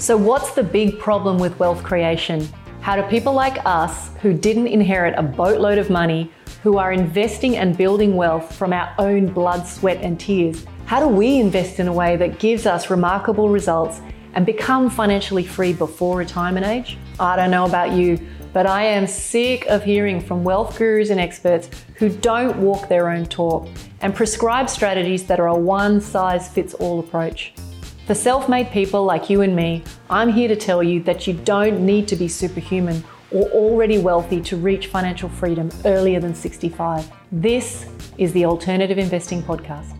So, what's the big problem with wealth creation? How do people like us, who didn't inherit a boatload of money, who are investing and building wealth from our own blood, sweat, and tears, how do we invest in a way that gives us remarkable results and become financially free before retirement age? I don't know about you, but I am sick of hearing from wealth gurus and experts who don't walk their own talk and prescribe strategies that are a one size fits all approach. For self made people like you and me, I'm here to tell you that you don't need to be superhuman or already wealthy to reach financial freedom earlier than 65. This is the Alternative Investing Podcast.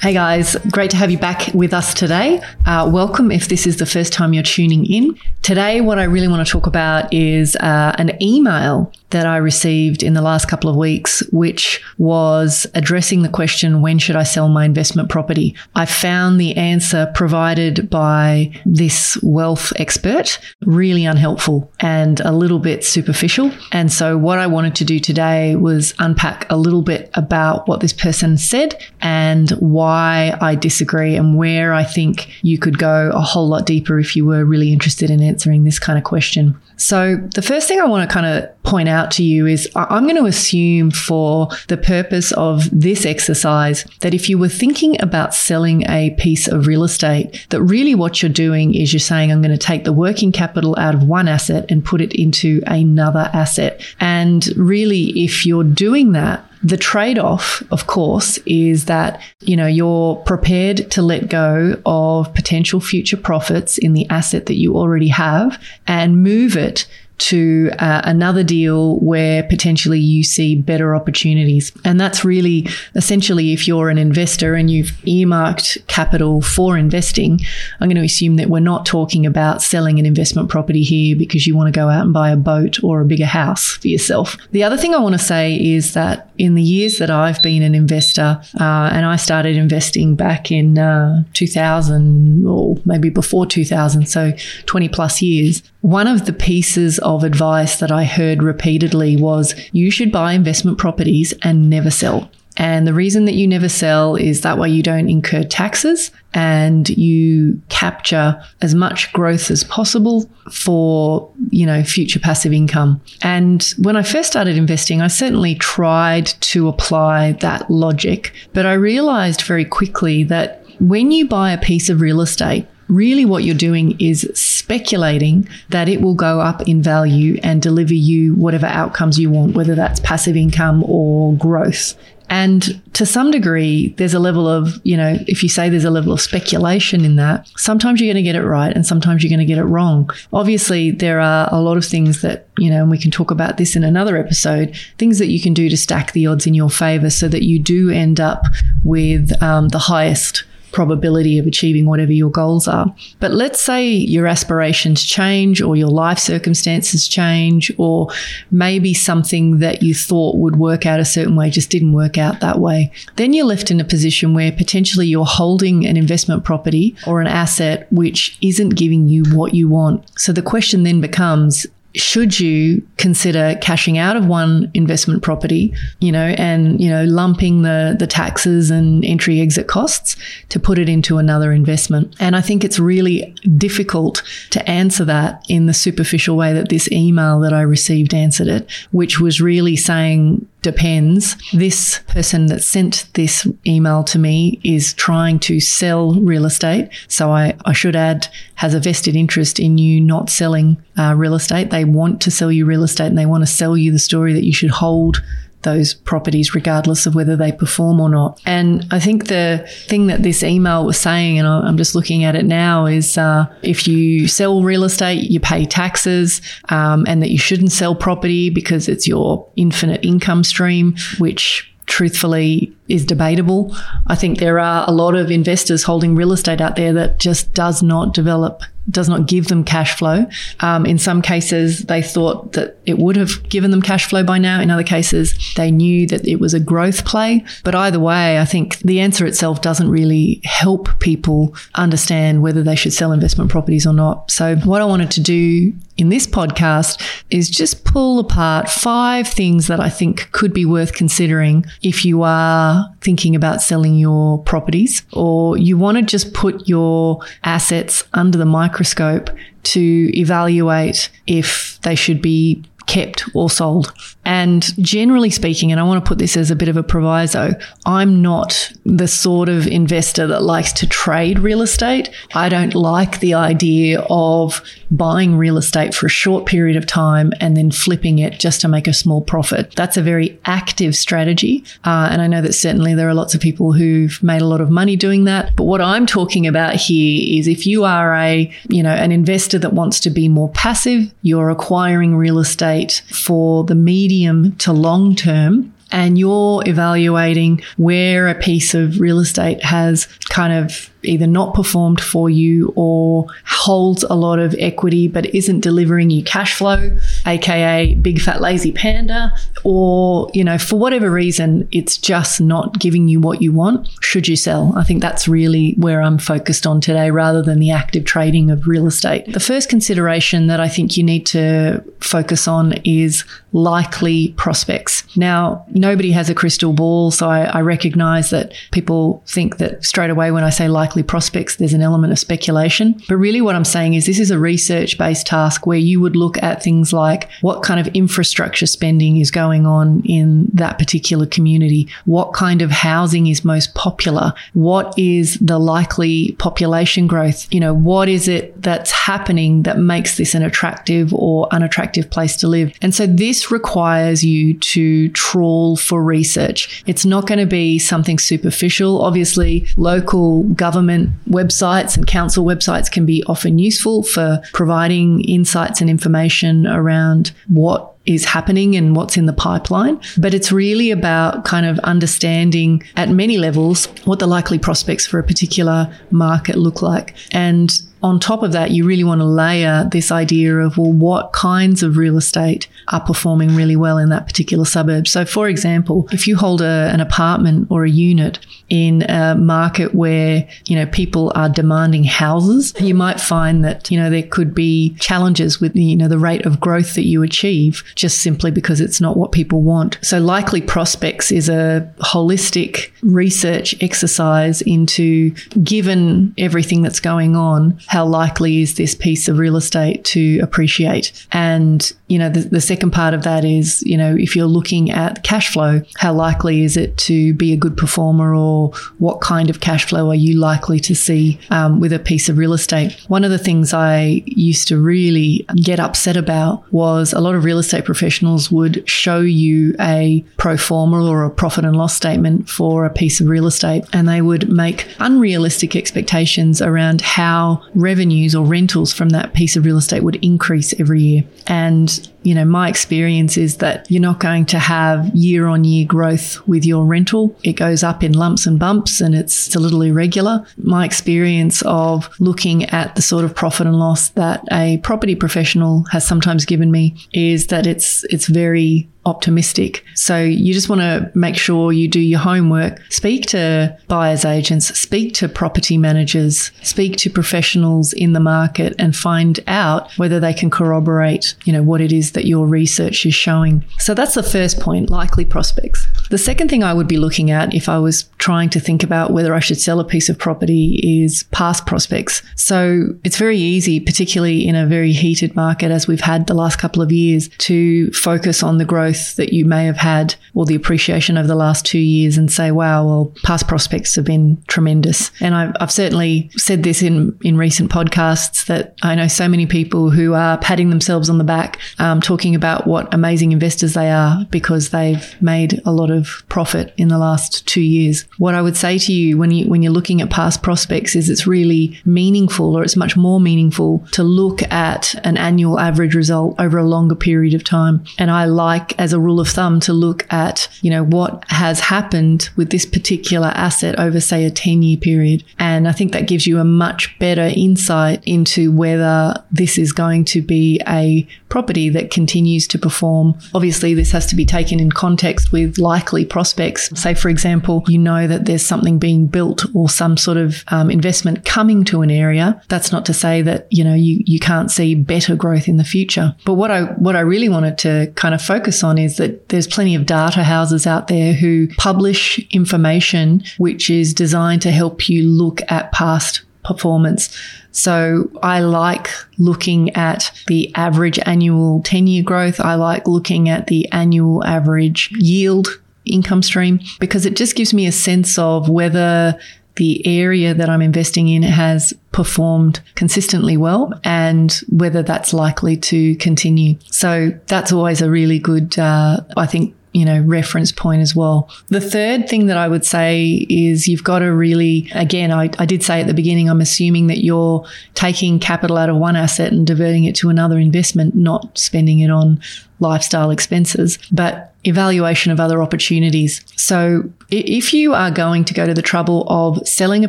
Hey guys, great to have you back with us today. Uh, welcome if this is the first time you're tuning in. Today, what I really want to talk about is uh, an email that I received in the last couple of weeks, which was addressing the question, when should I sell my investment property? I found the answer provided by this wealth expert really unhelpful and a little bit superficial. And so what I wanted to do today was unpack a little bit about what this person said and why I disagree and where I think you could go a whole lot deeper if you were really interested in answering this kind of question. So the first thing I want to kind of point out to you is I'm going to assume for the purpose of this exercise that if you were thinking about selling a piece of real estate, that really what you're doing is you're saying, I'm going to take the working capital out of one asset and put it into another asset. And really, if you're doing that, the trade off, of course, is that, you know, you're prepared to let go of potential future profits in the asset that you already have and move it to uh, another deal where potentially you see better opportunities. And that's really essentially if you're an investor and you've earmarked capital for investing, I'm going to assume that we're not talking about selling an investment property here because you want to go out and buy a boat or a bigger house for yourself. The other thing I want to say is that in the years that I've been an investor, uh, and I started investing back in uh, 2000 or maybe before 2000, so 20 plus years, one of the pieces of advice that I heard repeatedly was you should buy investment properties and never sell. And the reason that you never sell is that way you don't incur taxes and you capture as much growth as possible for, you know, future passive income. And when I first started investing, I certainly tried to apply that logic, but I realized very quickly that when you buy a piece of real estate, really what you're doing is speculating that it will go up in value and deliver you whatever outcomes you want, whether that's passive income or growth. And to some degree, there's a level of, you know, if you say there's a level of speculation in that, sometimes you're going to get it right and sometimes you're going to get it wrong. Obviously, there are a lot of things that, you know, and we can talk about this in another episode, things that you can do to stack the odds in your favor so that you do end up with um, the highest probability of achieving whatever your goals are. But let's say your aspirations change or your life circumstances change, or maybe something that you thought would work out a certain way just didn't work out that way. Then you're left in a position where potentially you're holding an investment property or an asset which isn't giving you what you want. So the question then becomes, should you consider cashing out of one investment property, you know, and, you know, lumping the, the taxes and entry exit costs to put it into another investment? And I think it's really difficult to answer that in the superficial way that this email that I received answered it, which was really saying, depends. This person that sent this email to me is trying to sell real estate. So I, I should add, has a vested interest in you not selling uh, real estate. They want to sell you real estate and they want to sell you the story that you should hold those properties, regardless of whether they perform or not. And I think the thing that this email was saying, and I'm just looking at it now, is uh, if you sell real estate, you pay taxes, um, and that you shouldn't sell property because it's your infinite income stream, which truthfully is debatable. I think there are a lot of investors holding real estate out there that just does not develop does not give them cash flow. Um, in some cases, they thought that it would have given them cash flow by now. In other cases, they knew that it was a growth play. But either way, I think the answer itself doesn't really help people understand whether they should sell investment properties or not. So, what I wanted to do in this podcast is just pull apart five things that I think could be worth considering if you are thinking about selling your properties, or you want to just put your assets under the microscope to evaluate if they should be kept or sold. And generally speaking, and I want to put this as a bit of a proviso, I'm not the sort of investor that likes to trade real estate. I don't like the idea of buying real estate for a short period of time and then flipping it just to make a small profit. That's a very active strategy. Uh, and I know that certainly there are lots of people who've made a lot of money doing that. But what I'm talking about here is if you are a, you know, an investor that wants to be more passive, you're acquiring real estate for the medium to long term and you're evaluating where a piece of real estate has kind of either not performed for you or holds a lot of equity but isn't delivering you cash flow, aka big fat lazy panda, or, you know, for whatever reason, it's just not giving you what you want, should you sell? I think that's really where I'm focused on today rather than the active trading of real estate. The first consideration that I think you need to focus on is likely prospects. Now, nobody has a crystal ball, so I, I recognize that people think that straight away when I say likely likely prospects, there's an element of speculation. But really, what I'm saying is this is a research based task where you would look at things like what kind of infrastructure spending is going on in that particular community, what kind of housing is most popular, what is the likely population growth, you know, what is it that's happening that makes this an attractive or unattractive place to live. And so this requires you to trawl for research. It's not going to be something superficial. Obviously, local government government websites and council websites can be often useful for providing insights and information around what is happening and what's in the pipeline. But it's really about kind of understanding at many levels what the likely prospects for a particular market look like. And on top of that, you really want to layer this idea of, well, what kinds of real estate are performing really well in that particular suburb. So, for example, if you hold a, an apartment or a unit in a market where, you know, people are demanding houses, you might find that, you know, there could be challenges with, you know, the rate of growth that you achieve just simply because it's not what people want. So, likely prospects is a holistic research exercise into given everything that's going on, how likely is this piece of real estate to appreciate? And, you know, the, the second part of that is, you know, if you're looking at cash flow, how likely is it to be a good performer or what kind of cash flow are you likely to see um, with a piece of real estate? One of the things I used to really get upset about was a lot of real estate professionals would show you a pro forma or a profit and loss statement for a piece of real estate and they would make unrealistic expectations around how revenues or rentals from that piece of real estate would increase every year. And you know, my experience is that you're not going to have year on year growth with your rental. It goes up in lumps and bumps and it's a little irregular. My experience of looking at the sort of profit and loss that a property professional has sometimes given me is that it's, it's very optimistic. So you just want to make sure you do your homework. Speak to buyers agents, speak to property managers, speak to professionals in the market and find out whether they can corroborate, you know, what it is that your research is showing. So that's the first point, likely prospects. The second thing I would be looking at if I was trying to think about whether I should sell a piece of property is past prospects. So it's very easy, particularly in a very heated market as we've had the last couple of years, to focus on the growth that you may have had or the appreciation over the last two years and say, wow, well, past prospects have been tremendous. And I've, I've certainly said this in, in recent podcasts that I know so many people who are patting themselves on the back, um, talking about what amazing investors they are because they've made a lot of profit in the last two years. What I would say to you when you when you're looking at past prospects is it's really meaningful or it's much more meaningful to look at an annual average result over a longer period of time. And I like as a rule of thumb to look at, you know, what has happened with this particular asset over say a 10 year period. And I think that gives you a much better insight into whether this is going to be a property that continues to perform. Obviously, this has to be taken in context with likely prospects. Say, for example, you know that there's something being built or some sort of um, investment coming to an area. That's not to say that, you know, you, you can't see better growth in the future. But what I, what I really wanted to kind of focus on is that there's plenty of data houses out there who publish information which is designed to help you look at past performance. So I like looking at the average annual 10 year growth. I like looking at the annual average yield income stream because it just gives me a sense of whether the area that I'm investing in has performed consistently well and whether that's likely to continue. So that's always a really good, uh, I think, you know, reference point as well. The third thing that I would say is you've got to really, again, I, I, did say at the beginning, I'm assuming that you're taking capital out of one asset and diverting it to another investment, not spending it on lifestyle expenses, but evaluation of other opportunities. So if you are going to go to the trouble of selling a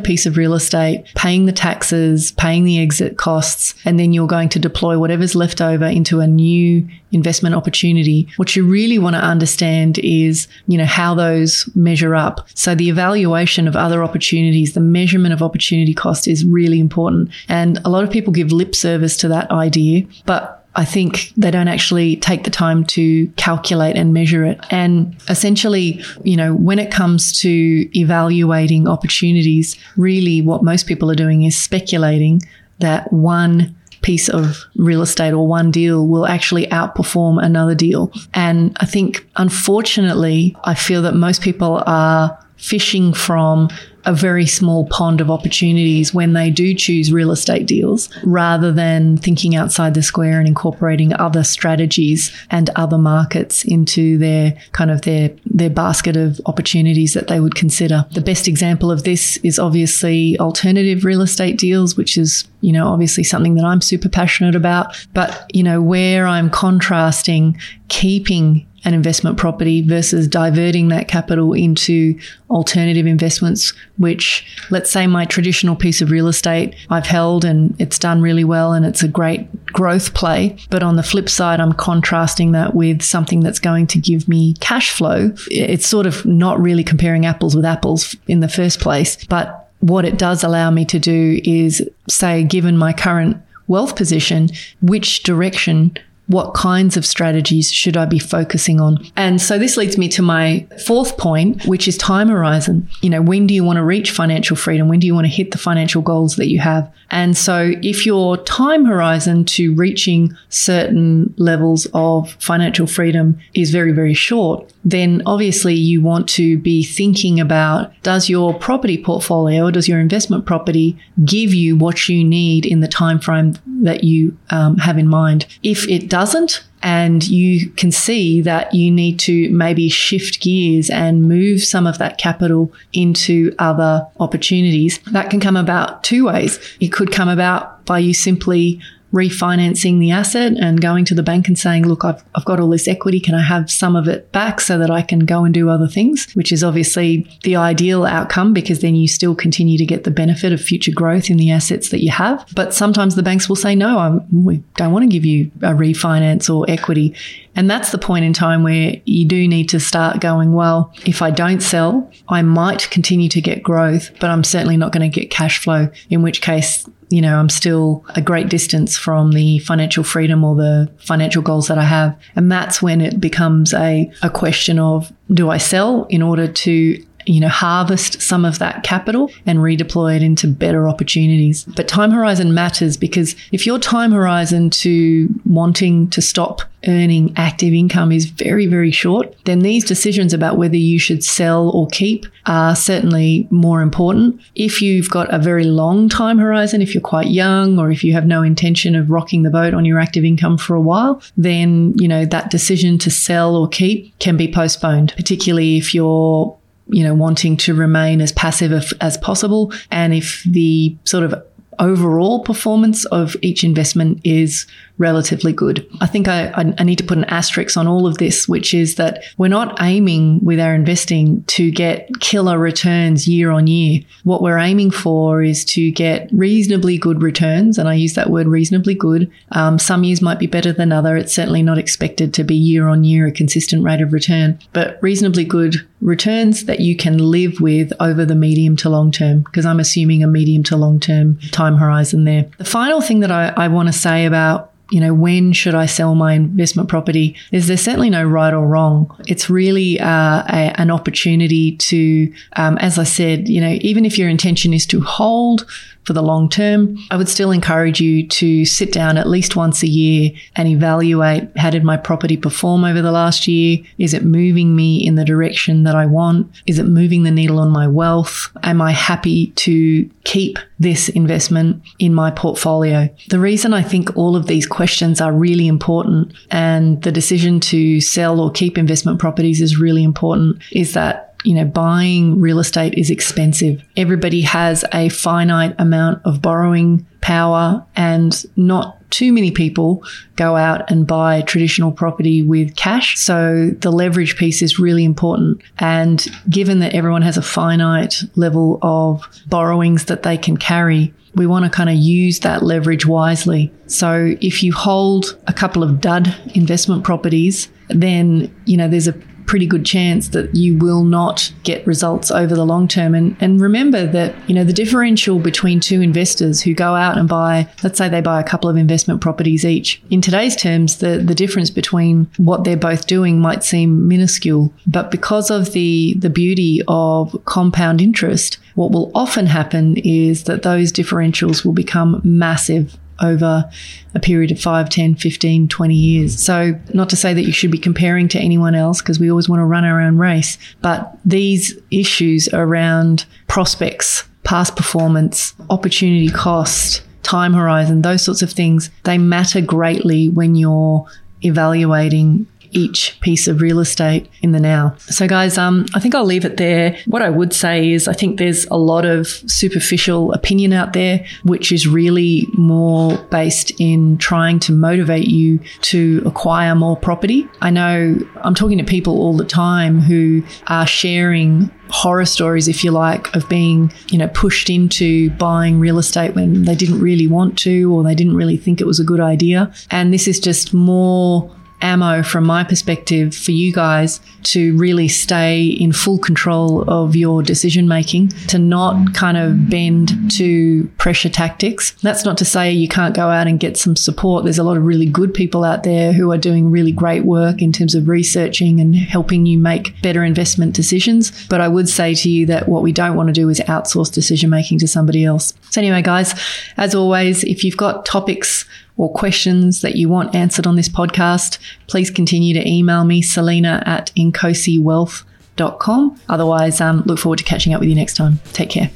piece of real estate, paying the taxes, paying the exit costs, and then you're going to deploy whatever's left over into a new investment opportunity, what you really want to understand is, you know, how those measure up. So the evaluation of other opportunities, the measurement of opportunity cost is really important. And a lot of people give lip service to that idea, but I think they don't actually take the time to calculate and measure it. And essentially, you know, when it comes to evaluating opportunities, really what most people are doing is speculating that one piece of real estate or one deal will actually outperform another deal. And I think, unfortunately, I feel that most people are fishing from a very small pond of opportunities when they do choose real estate deals rather than thinking outside the square and incorporating other strategies and other markets into their kind of their their basket of opportunities that they would consider. The best example of this is obviously alternative real estate deals, which is, you know, obviously something that I'm super passionate about, but you know, where I'm contrasting keeping an investment property versus diverting that capital into alternative investments, which let's say my traditional piece of real estate I've held and it's done really well and it's a great growth play. But on the flip side, I'm contrasting that with something that's going to give me cash flow. It's sort of not really comparing apples with apples in the first place. But what it does allow me to do is say, given my current wealth position, which direction what kinds of strategies should I be focusing on? And so this leads me to my fourth point, which is time horizon. You know, when do you want to reach financial freedom? When do you want to hit the financial goals that you have? And so if your time horizon to reaching certain levels of financial freedom is very, very short, then obviously you want to be thinking about does your property portfolio or does your investment property give you what you need in the time frame that you um, have in mind? If it doesn't, and you can see that you need to maybe shift gears and move some of that capital into other opportunities. That can come about two ways. It could come about by you simply refinancing the asset and going to the bank and saying, look, I've, I've got all this equity. Can I have some of it back so that I can go and do other things? Which is obviously the ideal outcome because then you still continue to get the benefit of future growth in the assets that you have. But sometimes the banks will say, no, I'm, we don't want to give you a refinance or equity. And that's the point in time where you do need to start going, well, if I don't sell, I might continue to get growth, but I'm certainly not going to get cash flow, in which case you know, I'm still a great distance from the financial freedom or the financial goals that I have. And that's when it becomes a, a question of do I sell in order to you know, harvest some of that capital and redeploy it into better opportunities. But time horizon matters because if your time horizon to wanting to stop earning active income is very, very short, then these decisions about whether you should sell or keep are certainly more important. If you've got a very long time horizon, if you're quite young or if you have no intention of rocking the boat on your active income for a while, then, you know, that decision to sell or keep can be postponed, particularly if you're you know, wanting to remain as passive as possible. And if the sort of overall performance of each investment is relatively good. I think I, I, need to put an asterisk on all of this, which is that we're not aiming with our investing to get killer returns year on year. What we're aiming for is to get reasonably good returns. And I use that word reasonably good. Um, some years might be better than other. It's certainly not expected to be year on year a consistent rate of return, but reasonably good returns that you can live with over the medium to long term, because I'm assuming a medium to long term time horizon there. The final thing that I, I want to say about you know, when should I sell my investment property? Is there certainly no right or wrong? It's really uh, a, an opportunity to, um, as I said, you know, even if your intention is to hold for the long term, I would still encourage you to sit down at least once a year and evaluate how did my property perform over the last year? Is it moving me in the direction that I want? Is it moving the needle on my wealth? Am I happy to keep this investment in my portfolio? The reason I think all of these questions are really important and the decision to sell or keep investment properties is really important is that you know, buying real estate is expensive. Everybody has a finite amount of borrowing power and not too many people go out and buy traditional property with cash. So the leverage piece is really important. And given that everyone has a finite level of borrowings that they can carry, we want to kind of use that leverage wisely. So if you hold a couple of dud investment properties, then, you know, there's a pretty good chance that you will not get results over the long term. And, and remember that, you know, the differential between two investors who go out and buy, let's say they buy a couple of investment properties each. In today's terms, the, the difference between what they're both doing might seem minuscule. But because of the, the beauty of compound interest, what will often happen is that those differentials will become massive over a period of 5, 10, 15, 20 years. So, not to say that you should be comparing to anyone else because we always want to run our own race, but these issues around prospects, past performance, opportunity cost, time horizon, those sorts of things, they matter greatly when you're evaluating each piece of real estate in the now. So, guys, um, I think I'll leave it there. What I would say is, I think there's a lot of superficial opinion out there, which is really more based in trying to motivate you to acquire more property. I know I'm talking to people all the time who are sharing horror stories, if you like, of being, you know, pushed into buying real estate when they didn't really want to or they didn't really think it was a good idea. And this is just more ammo from my perspective for you guys to really stay in full control of your decision making, to not kind of bend to pressure tactics. That's not to say you can't go out and get some support. There's a lot of really good people out there who are doing really great work in terms of researching and helping you make better investment decisions. But I would say to you that what we don't want to do is outsource decision making to somebody else. So, anyway, guys, as always, if you've got topics, or questions that you want answered on this podcast, please continue to email me, salena at inkosiwealth.com. Otherwise, um, look forward to catching up with you next time. Take care.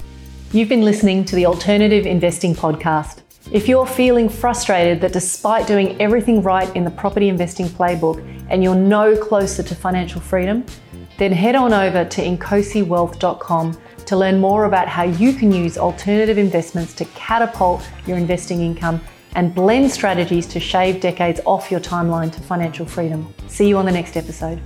You've been listening to the Alternative Investing Podcast. If you're feeling frustrated that despite doing everything right in the property investing playbook and you're no closer to financial freedom, then head on over to inkosiwealth.com to learn more about how you can use alternative investments to catapult your investing income and blend strategies to shave decades off your timeline to financial freedom. See you on the next episode.